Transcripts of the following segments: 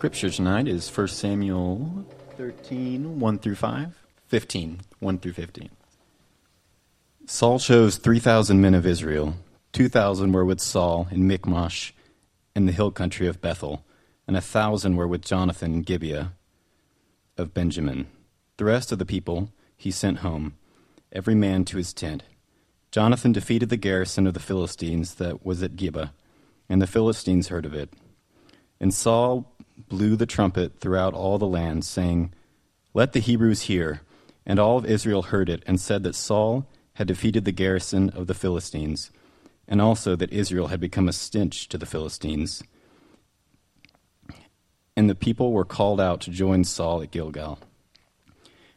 scripture tonight is 1 Samuel 13, 1 through 5, 15, 1 through 15. Saul chose 3,000 men of Israel. 2,000 were with Saul in Michmash in the hill country of Bethel, and a thousand were with Jonathan in Gibeah of Benjamin. The rest of the people he sent home, every man to his tent. Jonathan defeated the garrison of the Philistines that was at Gibeah, and the Philistines heard of it. And Saul blew the trumpet throughout all the land, saying, Let the Hebrews hear. And all of Israel heard it, and said that Saul had defeated the garrison of the Philistines, and also that Israel had become a stench to the Philistines. And the people were called out to join Saul at Gilgal.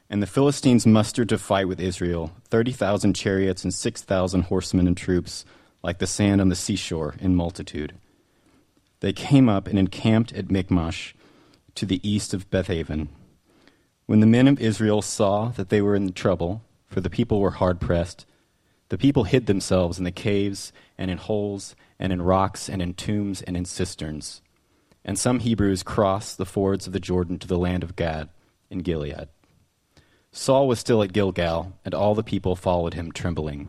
And the Philistines mustered to fight with Israel thirty thousand chariots and six thousand horsemen and troops, like the sand on the seashore in multitude. They came up and encamped at Michmash to the east of Bethaven. When the men of Israel saw that they were in trouble, for the people were hard pressed, the people hid themselves in the caves and in holes and in rocks and in tombs and in cisterns. And some Hebrews crossed the fords of the Jordan to the land of Gad in Gilead. Saul was still at Gilgal, and all the people followed him trembling.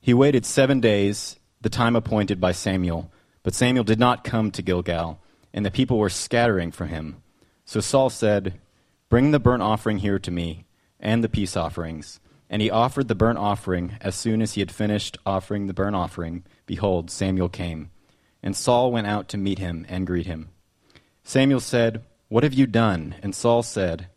He waited seven days, the time appointed by Samuel but Samuel did not come to Gilgal, and the people were scattering from him. So Saul said, Bring the burnt offering here to me, and the peace offerings. And he offered the burnt offering. As soon as he had finished offering the burnt offering, behold, Samuel came. And Saul went out to meet him and greet him. Samuel said, What have you done? And Saul said,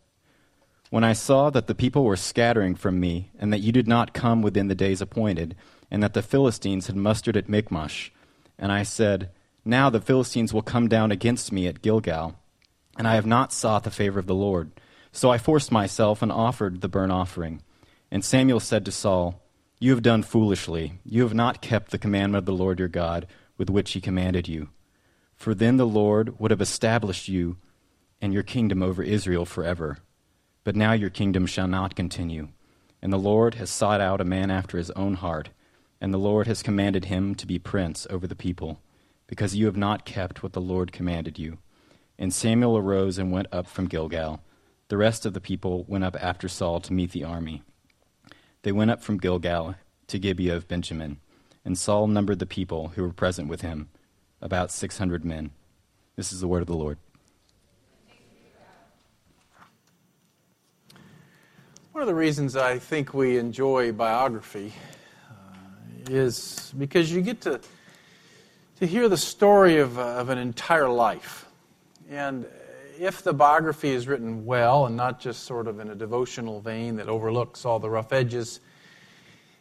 When I saw that the people were scattering from me, and that you did not come within the days appointed, and that the Philistines had mustered at Michmash, and I said, Now the Philistines will come down against me at Gilgal, and I have not sought the favor of the Lord. So I forced myself and offered the burnt offering. And Samuel said to Saul, You have done foolishly. You have not kept the commandment of the Lord your God with which he commanded you. For then the Lord would have established you and your kingdom over Israel forever. But now your kingdom shall not continue. And the Lord has sought out a man after his own heart and the Lord has commanded him to be prince over the people, because you have not kept what the Lord commanded you. And Samuel arose and went up from Gilgal. The rest of the people went up after Saul to meet the army. They went up from Gilgal to Gibeah of Benjamin, and Saul numbered the people who were present with him, about six hundred men. This is the word of the Lord. One of the reasons I think we enjoy biography is because you get to, to hear the story of, uh, of an entire life. And if the biography is written well and not just sort of in a devotional vein that overlooks all the rough edges,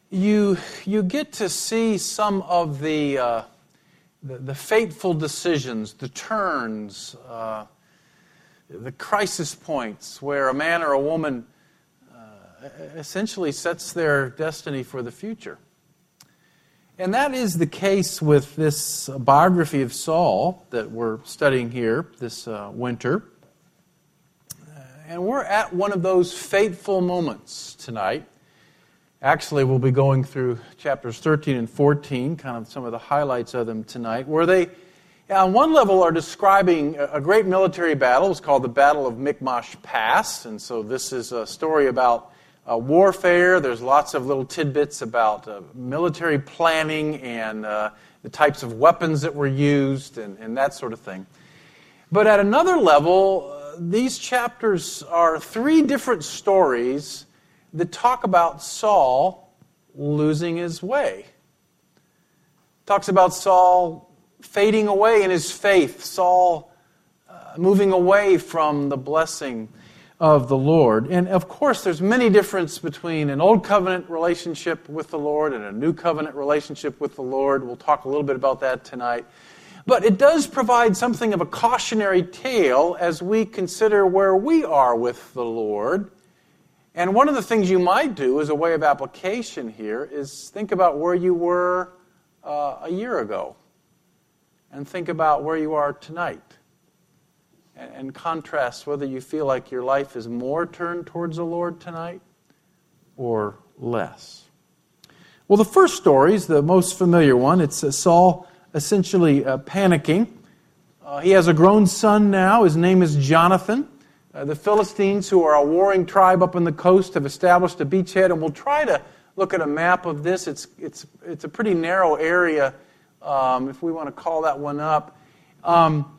you, you get to see some of the, uh, the, the, fateful decisions, the turns, uh, the crisis points where a man or a woman uh, essentially sets their destiny for the future. And that is the case with this biography of Saul that we're studying here this uh, winter. And we're at one of those fateful moments tonight. Actually, we'll be going through chapters 13 and 14, kind of some of the highlights of them tonight, where they, on one level, are describing a great military battle. It's called the Battle of Michmash Pass. And so this is a story about uh, warfare. There's lots of little tidbits about uh, military planning and uh, the types of weapons that were used and, and, that sort of thing. But at another level, uh, these chapters are three different stories that talk about Saul losing his way. Talks about Saul fading away in his faith, Saul uh, moving away from the blessing of the Lord. And of course, there's many differences between an old covenant relationship with the Lord and a new covenant relationship with the Lord. We'll talk a little bit about that tonight. But it does provide something of a cautionary tale as we consider where we are with the Lord. And one of the things you might do as a way of application here is think about where you were uh, a year ago and think about where you are tonight and contrast whether you feel like your life is more turned towards the Lord tonight or less. Well, the first story is the most familiar one. It's uh, Saul essentially uh, panicking Uh, he has a grown son now. His name is Jonathan. Uh, the Philistines, who are a warring tribe up on the coast, have established a beachhead, and we'll try to look at a map of this. It's, it's, it's a pretty narrow area, um, if we want to call that one up. Um,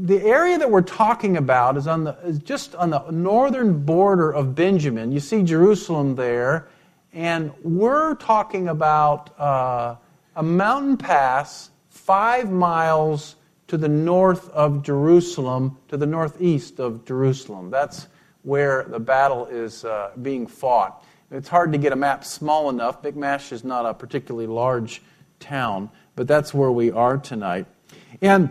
the area that we're talking about is, on the, is just on the northern border of Benjamin. You see Jerusalem there, and we're talking about uh, a mountain pass five miles to the north of Jerusalem, to the northeast of Jerusalem. That's where the battle is uh, being fought. It's hard to get a map small enough. Michmash is not a particularly large town, but that's where we are tonight. And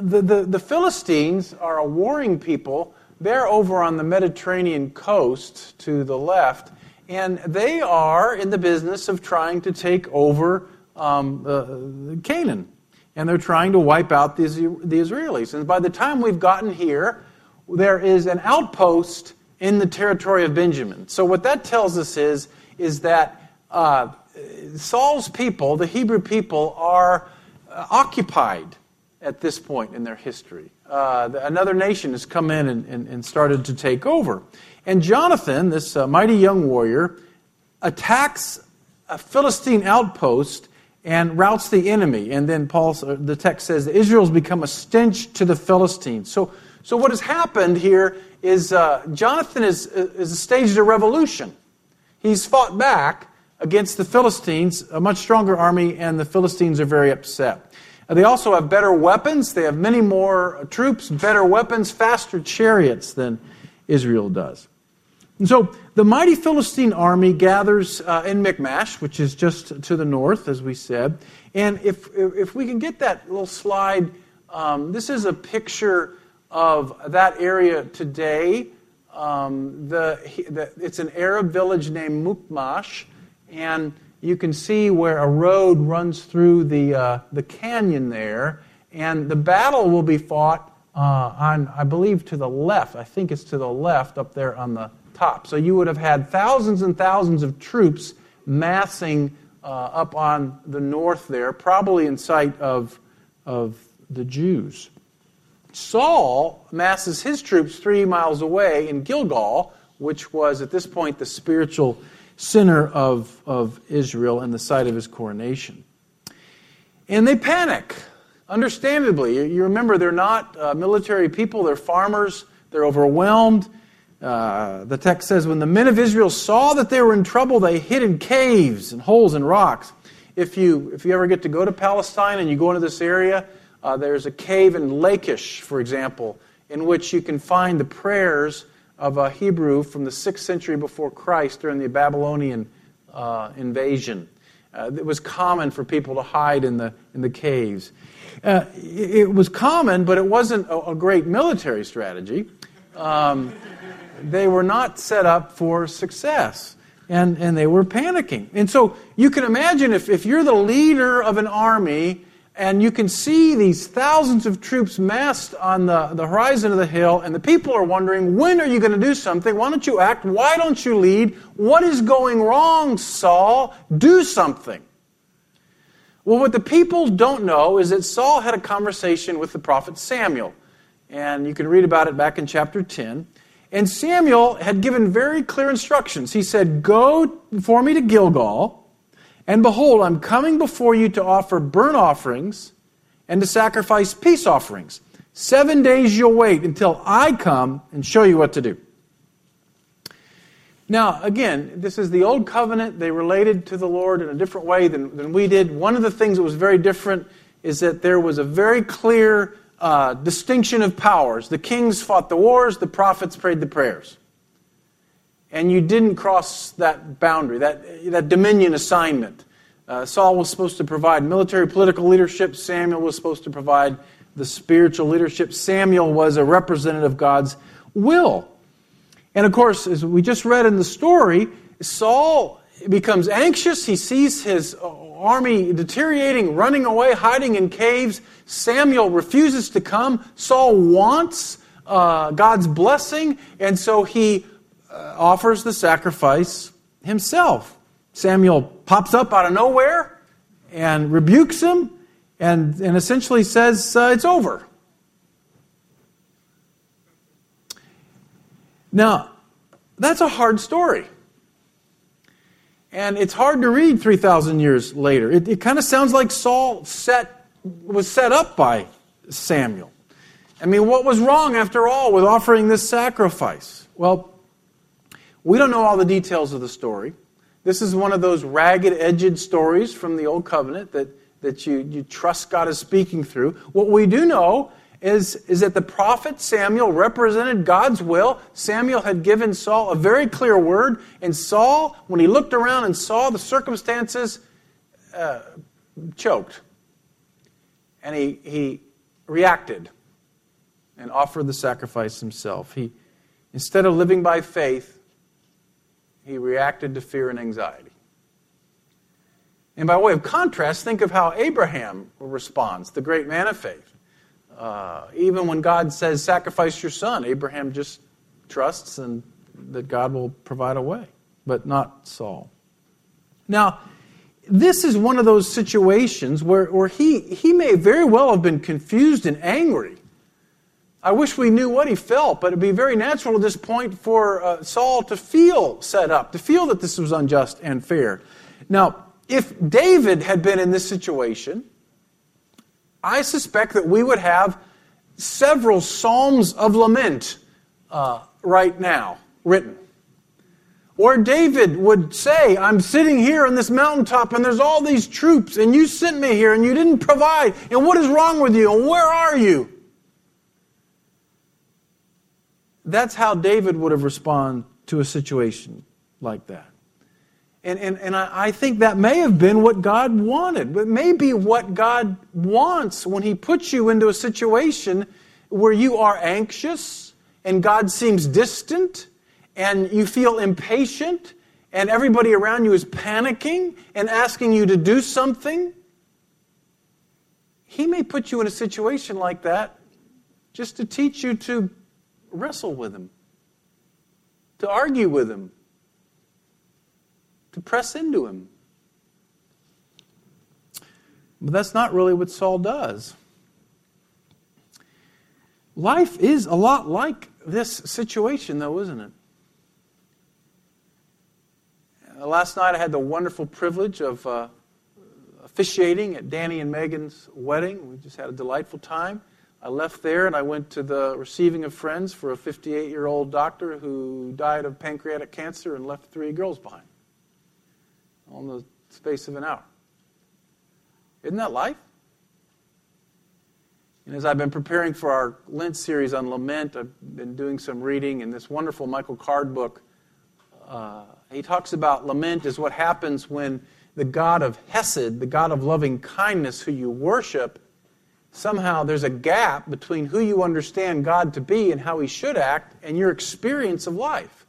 the, the, the Philistines are a warring people. They're over on the Mediterranean coast to the left, and they are in the business of trying to take over um, uh, Canaan. And they're trying to wipe out the, the Israelis. And by the time we've gotten here, there is an outpost in the territory of Benjamin. So what that tells us is, is that uh, Saul's people, the Hebrew people, are uh, occupied at this point in their history. Uh, another nation has come in and, and, and, started to take over. And Jonathan, this uh, mighty young warrior, attacks a Philistine outpost and routs the enemy. And then Paul, uh, the text says, Israel's become a stench to the Philistines. So, so what has happened here is uh, Jonathan is, is staged a revolution. He's fought back against the Philistines, a much stronger army, and the Philistines are very upset. They also have better weapons. They have many more troops, better weapons, faster chariots than Israel does. And so the mighty Philistine army gathers uh, in Michmash, which is just to the north, as we said. And if, if we can get that little slide, um, this is a picture of that area today. Um, the, the, it's an Arab village named Michmash, and you can see where a road runs through the, uh, the canyon there, and the battle will be fought uh, on, I believe, to the left. I think it's to the left up there on the top. So you would have had thousands and thousands of troops massing uh, up on the north there, probably in sight of, of the Jews. Saul masses his troops three miles away in Gilgal, which was at this point the spiritual center of, of Israel and the site of his coronation. And they panic, understandably. You remember, they're not uh, military people, they're farmers, they're overwhelmed. Uh, the text says, When the men of Israel saw that they were in trouble, they hid in caves and holes and rocks. If you, if you ever get to go to Palestine and you go into this area, uh, there's a cave in Lachish, for example, in which you can find the prayers of a Hebrew from the 6th century before Christ during the Babylonian uh, invasion. Uh, it was common for people to hide in the, in the caves. Uh, it, was common, but it wasn't a, a great military strategy. Um, they were not set up for success, and, and they were panicking. And so you can imagine if, if you're the leader of an army and you can see these thousands of troops massed on the, the horizon of the hill, and the people are wondering, when are you going to do something? Why don't you act? Why don't you lead? What is going wrong, Saul? Do something. Well, what the people don't know is that Saul had a conversation with the prophet Samuel. And you can read about it back in chapter 10. And Samuel had given very clear instructions. He said, Go for me to Gilgal and behold, I'm coming before you to offer burnt offerings and to sacrifice peace offerings. Seven days you'll wait until I come and show you what to do. Now, again, this is the old covenant. They related to the Lord in a different way than, than we did. One of the things that was very different is that there was a very clear uh, distinction of powers. The kings fought the wars, the prophets prayed the prayers and you didn't cross that boundary, that, that dominion assignment. Uh, Saul was supposed to provide military political leadership, Samuel was supposed to provide the spiritual leadership. Samuel was a representative of God's will. And of course, as we just read in the story, Saul becomes anxious. He sees his army deteriorating, running away, hiding in caves. Samuel refuses to come. Saul wants uh, God's blessing, and so he uh, offers the sacrifice himself. Samuel pops up out of nowhere and rebukes him, and, and essentially says uh, it's over. Now, that's a hard story. And it's hard to read 3,000 years later. It, it kind of sounds like Saul set, was set up by Samuel. I mean, what was wrong, after all, with offering this sacrifice? Well, we don't know all the details of the story. This is one of those ragged edged stories from the Old Covenant that, that you, you trust God is speaking through. What we do know is, is that the prophet Samuel represented God's will. Samuel had given Saul a very clear word, and Saul, when he looked around and saw the circumstances, uh, choked. And he, he reacted and offered the sacrifice himself. He, instead of living by faith, he reacted to fear and anxiety. And by way of contrast, think of how Abraham responds, the great man of faith. Uh, even when God says, sacrifice your son, Abraham just trusts and that God will provide a way, but not Saul. Now, this is one of those situations where, where he, he may very well have been confused and angry. I wish we knew what he felt, but it'd be very natural at this point for uh, Saul to feel set up, to feel that this was unjust and fair. Now, if David had been in this situation, I suspect that we would have several psalms of lament uh, right now written. Or David would say, I'm sitting here on this mountaintop and there's all these troops and you sent me here and you didn't provide. And what is wrong with you? And where are you? That's how David would have responded to a situation like that. And, and, and I, I think that may have been what God wanted. But maybe what God wants when He puts you into a situation where you are anxious and God seems distant and you feel impatient and everybody around you is panicking and asking you to do something. He may put you in a situation like that just to teach you to wrestle with Him, to argue with Him, to press into him. But that's not really what Saul does. Life is a lot like this situation, though, isn't it? Uh, last night I had the wonderful privilege of uh, officiating at Danny and Megan's wedding. We just had a delightful time. I left there and I went to the receiving of friends for a 58 year old doctor who died of pancreatic cancer and left three girls behind on the space of an hour. Isn't that life? And as I've been preparing for our Lent series on lament, I've been doing some reading in this wonderful Michael Card book. Uh, he talks about lament is what happens when the God of Hesed, the God of loving kindness who you worship, somehow there's a gap between who you understand God to be and how he should act and your experience of life.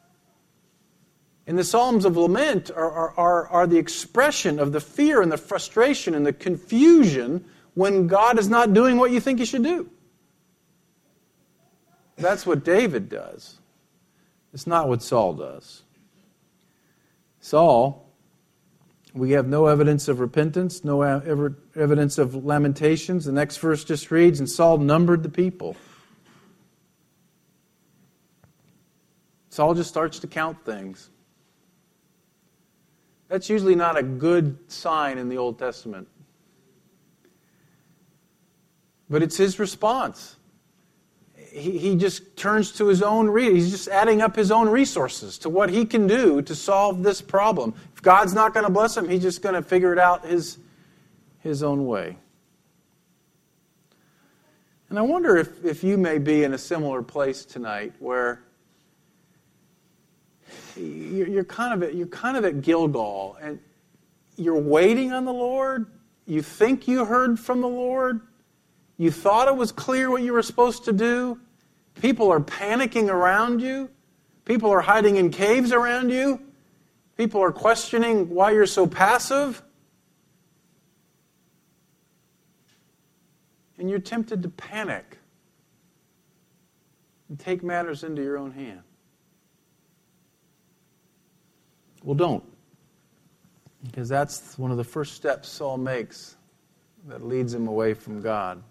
And the Psalms of Lament are, are, are, are, the expression of the fear and the frustration and the confusion when God is not doing what you think He should do. That's what David does. It's not what Saul does. Saul, we have no evidence of repentance, no evidence of lamentations. The next verse just reads, And Saul numbered the people. Saul just starts to count things. That's usually not a good sign in the Old Testament. But it's his response. He, he just turns to his own, re- he's just adding up his own resources to what he can do to solve this problem. If God's not going to bless him, he's just going to figure it out his, his own way. And I wonder if, if you may be in a similar place tonight where you're kind of at, you're kind of at Gilgal and you're waiting on the Lord. You think you heard from the Lord. You thought it was clear what you were supposed to do. People are panicking around you. People are hiding in caves around you. People are questioning why you're so passive. And you're tempted to panic and take matters into your own hand. Well, don't. Because that's one of the first steps Saul makes that leads him away from God.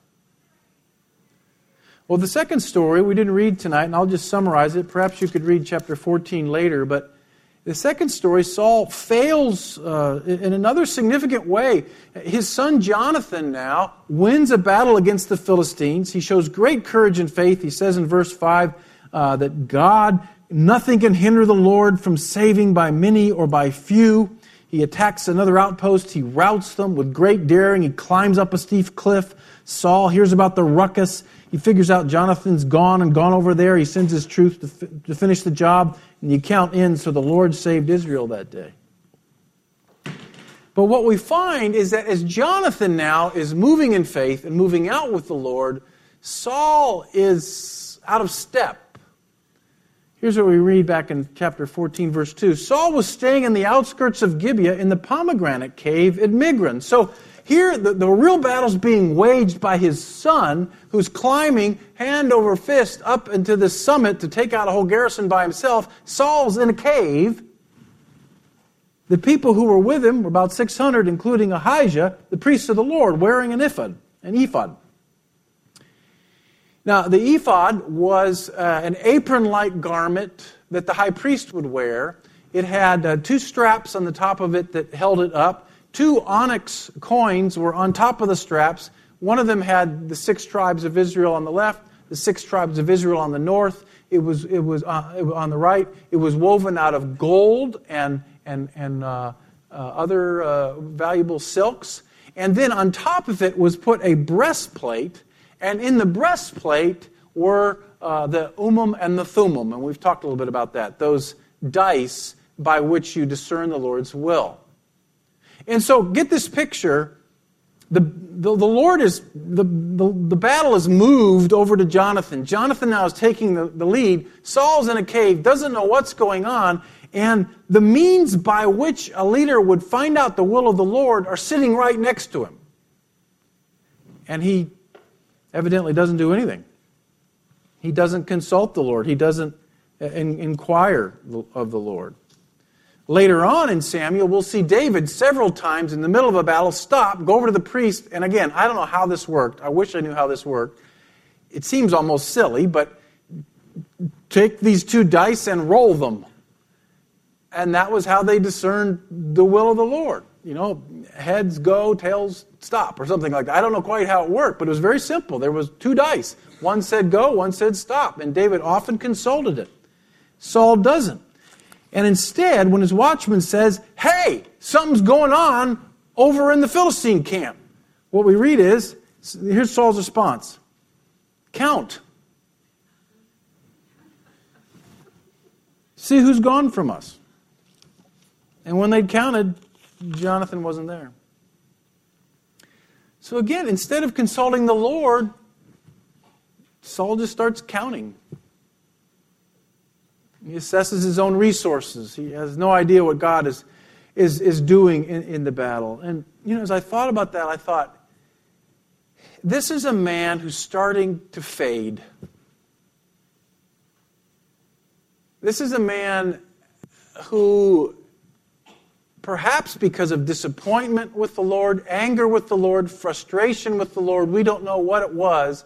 Well, the second story we didn't read tonight, and I'll just summarize it. Perhaps you could read chapter 14 later, but the second story, Saul fails uh, in another significant way. His son Jonathan now wins a battle against the Philistines. He shows great courage and faith. He says in verse 5 uh, that God, nothing can hinder the Lord from saving by many or by few. He attacks another outpost. He routs them with great daring. He climbs up a steep cliff. Saul hears about the ruckus. He figures out Jonathan's gone and gone over there. He sends his troops to, f- to finish the job. And the account ends, so the Lord saved Israel that day. But what we find is that as Jonathan now is moving in faith and moving out with the Lord, Saul is out of step. Here's what we read back in chapter 14, verse 2. Saul was staying in the outskirts of Gibeah in the pomegranate cave at Migron. So here, the, the real battle's being waged by his son, who's climbing hand over fist up into the summit to take out a whole garrison by himself. Saul's in a cave. The people who were with him were about 600, including Ahijah, the priest of the Lord, wearing an ephod. An ephod. Now, the ephod was uh, an apron like garment that the high priest would wear. It had uh, two straps on the top of it that held it up. Two onyx coins were on top of the straps. One of them had the six tribes of Israel on the left, the six tribes of Israel on the north. It was, it was, uh, it was on the right. It was woven out of gold and, and, and uh, uh, other uh, valuable silks. And then on top of it was put a breastplate. And in the breastplate were uh, the Urim and the Thummim. And we've talked a little bit about that. Those dice by which you discern the Lord's will. And so get this picture. The, the, the Lord is, the, the, the, battle is moved over to Jonathan. Jonathan now is taking the, the lead. Saul's in a cave, doesn't know what's going on, and the means by which a leader would find out the will of the Lord are sitting right next to him. And he evidently doesn't do anything. He doesn't consult the Lord, he doesn't uh, inquire of the Lord. Later on in Samuel, we'll see David several times in the middle of a battle stop, go over to the priest, and again, I don't know how this worked. I wish I knew how this worked. It seems almost silly, but take these two dice and roll them. And that was how they discerned the will of the Lord. You know, heads go, tails stop, or something like that. I don't know quite how it worked, but it was very simple. There was two dice. One said go, one said stop, and David often consulted it. Saul doesn't. And instead, when his watchman says, Hey, something's going on over in the Philistine camp, what we read is here's Saul's response Count. See who's gone from us. And when they'd counted, Jonathan wasn't there. So again, instead of consulting the Lord, Saul just starts counting. He assesses his own resources. He has no idea what God is, is, is doing in, in the battle. And, you know, as I thought about that, I thought, this is a man who's starting to fade. This is a man who, perhaps because of disappointment with the Lord, anger with the Lord, frustration with the Lord, we don't know what it was,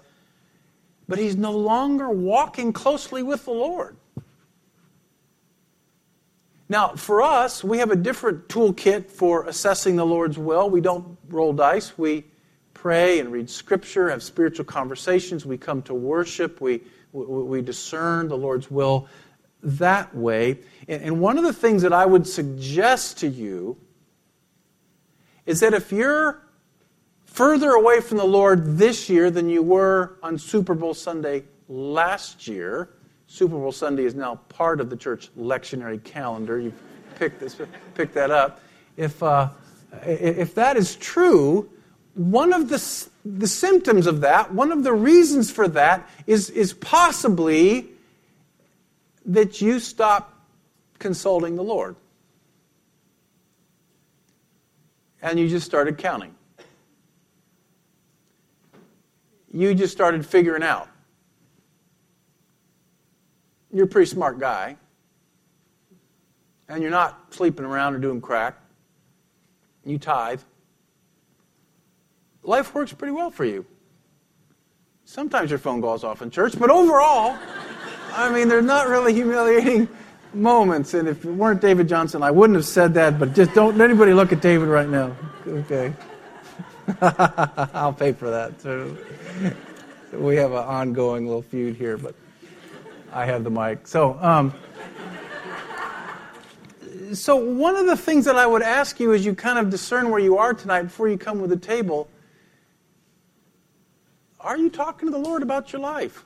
but he's no longer walking closely with the Lord. Now, for us, we have a different toolkit for assessing the Lord's will. We don't roll dice. We pray and read Scripture, have spiritual conversations. We come to worship. We, we, we discern the Lord's will that way. And, one of the things that I would suggest to you is that if you're further away from the Lord this year than you were on Super Bowl Sunday last year, Super Bowl Sunday is now part of the church lectionary calendar. You've picked, this, picked that up. If, uh, if that is true, one of the, the symptoms of that, one of the reasons for that, is, is possibly that you stop consulting the Lord. And you just started counting. You just started figuring out you're a pretty smart guy, and you're not sleeping around or doing crack, you tithe. life works pretty well for you. Sometimes your phone goes off in church, but overall, I mean, they're not really humiliating moments. And if it weren't David Johnson, I wouldn't have said that, but just don't anybody look at David right now. Okay. I'll pay for that. too. we have an ongoing little feud here, but I have the mic. So, um, so one of the things that I would ask you as you kind of discern where you are tonight before you come with the table, are you talking to the Lord about your life?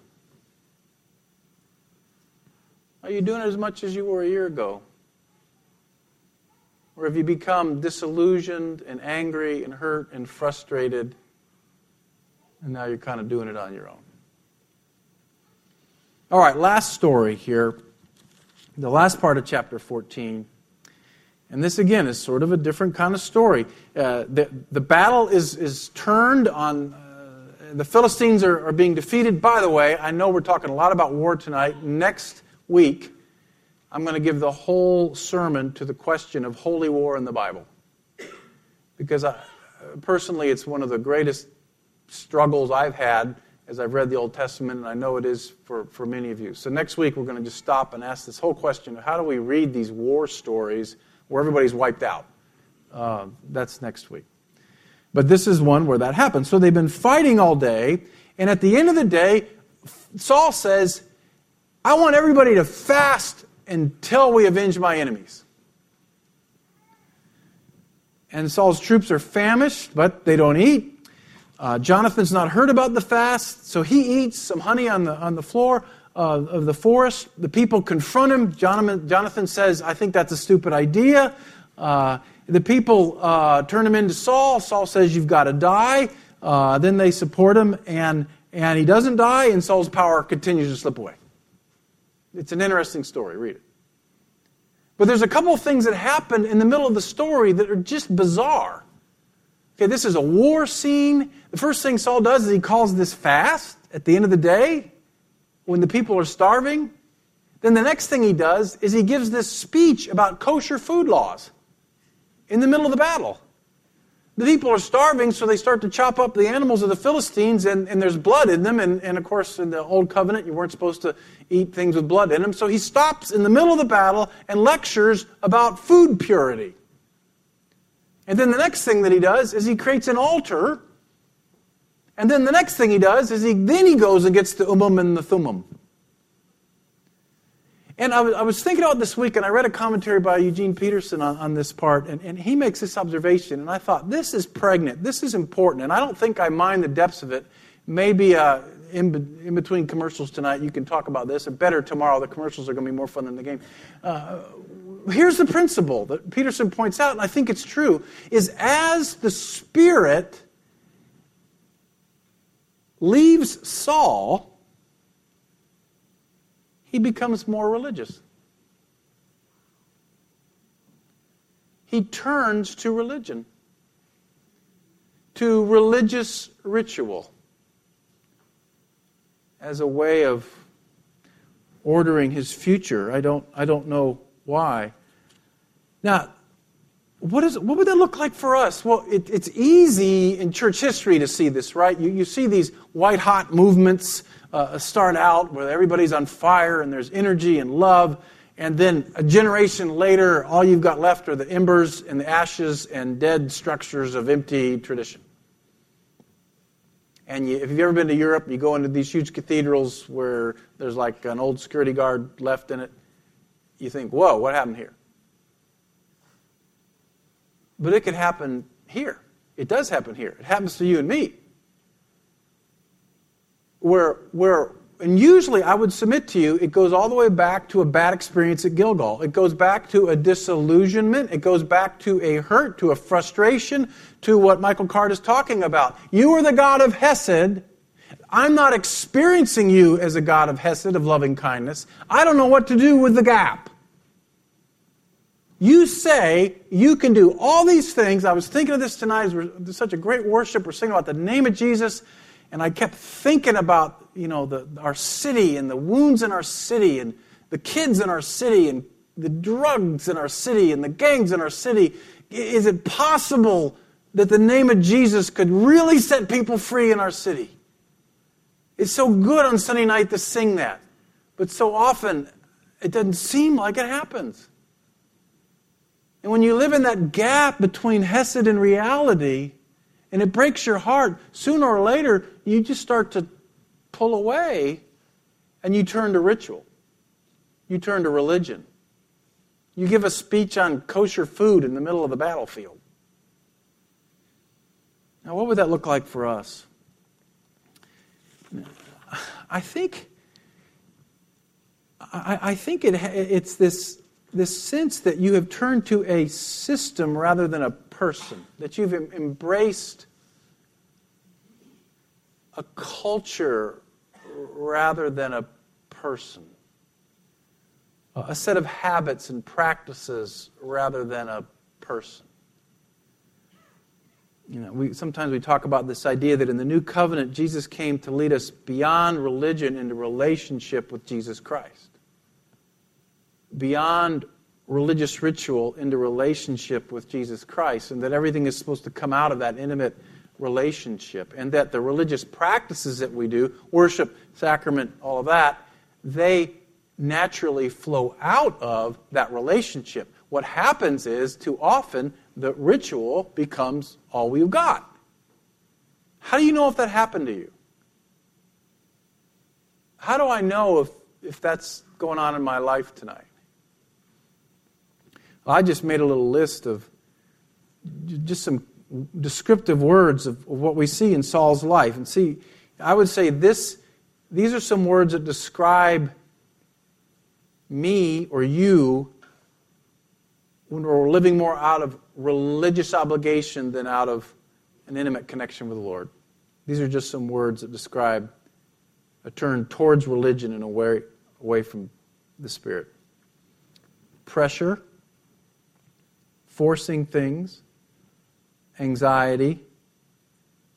Are you doing it as much as you were a year ago? Or have you become disillusioned and angry and hurt and frustrated, and now you're kind of doing it on your own? All right, last story here. The last part of chapter 14. And this, again, is sort of a different kind of story. Uh, the, the battle is, is turned on. Uh, the Philistines are, are being defeated. By the way, I know we're talking a lot about war tonight. Next week, I'm going to give the whole sermon to the question of holy war in the Bible. Because I, personally, it's one of the greatest struggles I've had as I've read the Old Testament, and I know it is for, for many of you. So next week, we're going to just stop and ask this whole question of how do we read these war stories where everybody's wiped out? Uh, that's next week. But this is one where that happens. So they've been fighting all day, and at the end of the day, Saul says, I want everybody to fast until we avenge my enemies. And Saul's troops are famished, but they don't eat. Uh, Jonathan's not heard about the fast, so he eats some honey on the, on the floor uh, of the forest. The people confront him. Jonathan, Jonathan says, I think that's a stupid idea. Uh, the people uh, turn him into Saul. Saul says, You've got to die. Uh, then they support him, and, and he doesn't die, and Saul's power continues to slip away. It's an interesting story. Read it. But there's a couple of things that happen in the middle of the story that are just bizarre. Okay, this is a war scene. The first thing Saul does is he calls this fast at the end of the day when the people are starving. Then the next thing he does is he gives this speech about kosher food laws in the middle of the battle. The people are starving, so they start to chop up the animals of the Philistines, and, and there's blood in them. And, and of course, in the Old Covenant, you weren't supposed to eat things with blood in them. So he stops in the middle of the battle and lectures about food purity. And then the next thing that he does is he creates an altar. And then the next thing he does is he then he goes and gets the Urim and the Thummim. And I was, I was thinking about this week, and I read a commentary by Eugene Peterson on, on this part, and, and he makes this observation, and I thought, this is pregnant, this is important, and I don't think I mined the depths of it. Maybe uh, in, in between commercials tonight, you can talk about this, and better tomorrow, the commercials are going to be more fun than the game. Uh, here's the principle that Peterson points out, and I think it's true, is as the Spirit leaves Saul, he becomes more religious. He turns to religion, to religious ritual as a way of ordering his future. I don't, I don't know why. Now, what, is, what would that look like for us? Well, it, it's easy in church history to see this, right? You, you see these white hot movements uh, start out where everybody's on fire and there's energy and love. And then a generation later, all you've got left are the embers and the ashes and dead structures of empty tradition. And you, if you've ever been to Europe, you go into these huge cathedrals where there's like an old security guard left in it. You think, whoa, what happened here? But it could happen here. It does happen here. It happens to you and me where, where and usually I would submit to you, it goes all the way back to a bad experience at Gilgal. It goes back to a disillusionment. It goes back to a hurt, to a frustration, to what Michael Card is talking about. You are the God of Hesed. I'm not experiencing you as a God of Hesed, of loving kindness. I don't know what to do with the gap. You say you can do all these things. I was thinking of this tonight. It's such a great worship. We're singing about the name of Jesus. And I kept thinking about, you know, the, our city and the wounds in our city and the kids in our city and the drugs in our city and the gangs in our city. Is it possible that the name of Jesus could really set people free in our city. It's so good on Sunday night to sing that, but so often it doesn't seem like it happens. And when you live in that gap between Hesed and reality, and it breaks your heart, sooner or later you just start to pull away and you turn to ritual. You turn to religion. You give a speech on kosher food in the middle of the battlefield. Now, what would that look like for us? I think, I, think it, it's this, this sense that you have turned to a system rather than a person, that you've embraced a culture rather than a person, uh. a set of habits and practices rather than a person. You know, we, sometimes we talk about this idea that in the new covenant, Jesus came to lead us beyond religion into relationship with Jesus Christ. Beyond religious ritual into relationship with Jesus Christ, and that everything is supposed to come out of that intimate relationship, and that the religious practices that we do, worship, sacrament, all of that, they naturally flow out of that relationship. What happens is, too often, the ritual becomes all we've got. How do you know if that happened to you? How do I know if, if that's going on in my life tonight? I just made a little list of just some descriptive words of, of what we see in Saul's life. And see, I would say this, these are some words that describe me or you when we're living more out of religious obligation than out of an intimate connection with the Lord. These are just some words that describe a turn towards religion and away, away from the Spirit. Pressure, forcing things, anxiety,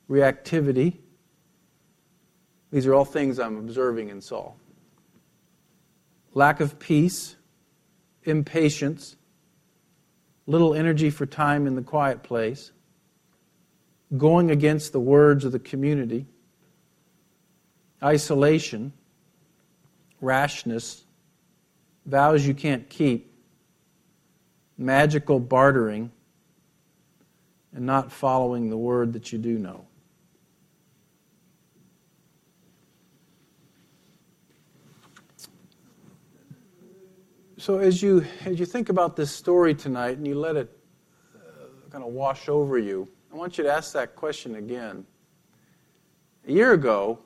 reactivity. These are all things I'm observing in Saul. Lack of peace, impatience, little energy for time in the quiet place, going against the words of the community, isolation, rashness, vows you can't keep, magical bartering, and not following the word that you do know. So as you as you think about this story tonight and you let it uh, kind of wash over you, I want you to ask that question again. A year ago,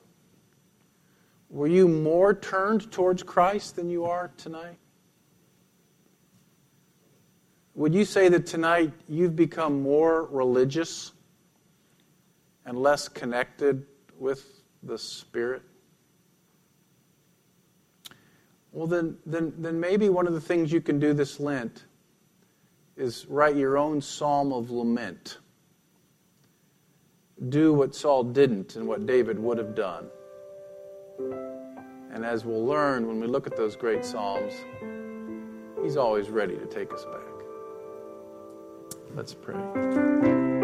were you more turned towards Christ than you are tonight? Would you say that tonight you've become more religious and less connected with the Spirit? Well, then, then, then maybe one of the things you can do this Lent is write your own psalm of lament. Do what Saul didn't and what David would have done. And as we'll learn when we look at those great psalms, he's always ready to take us back. Let's pray.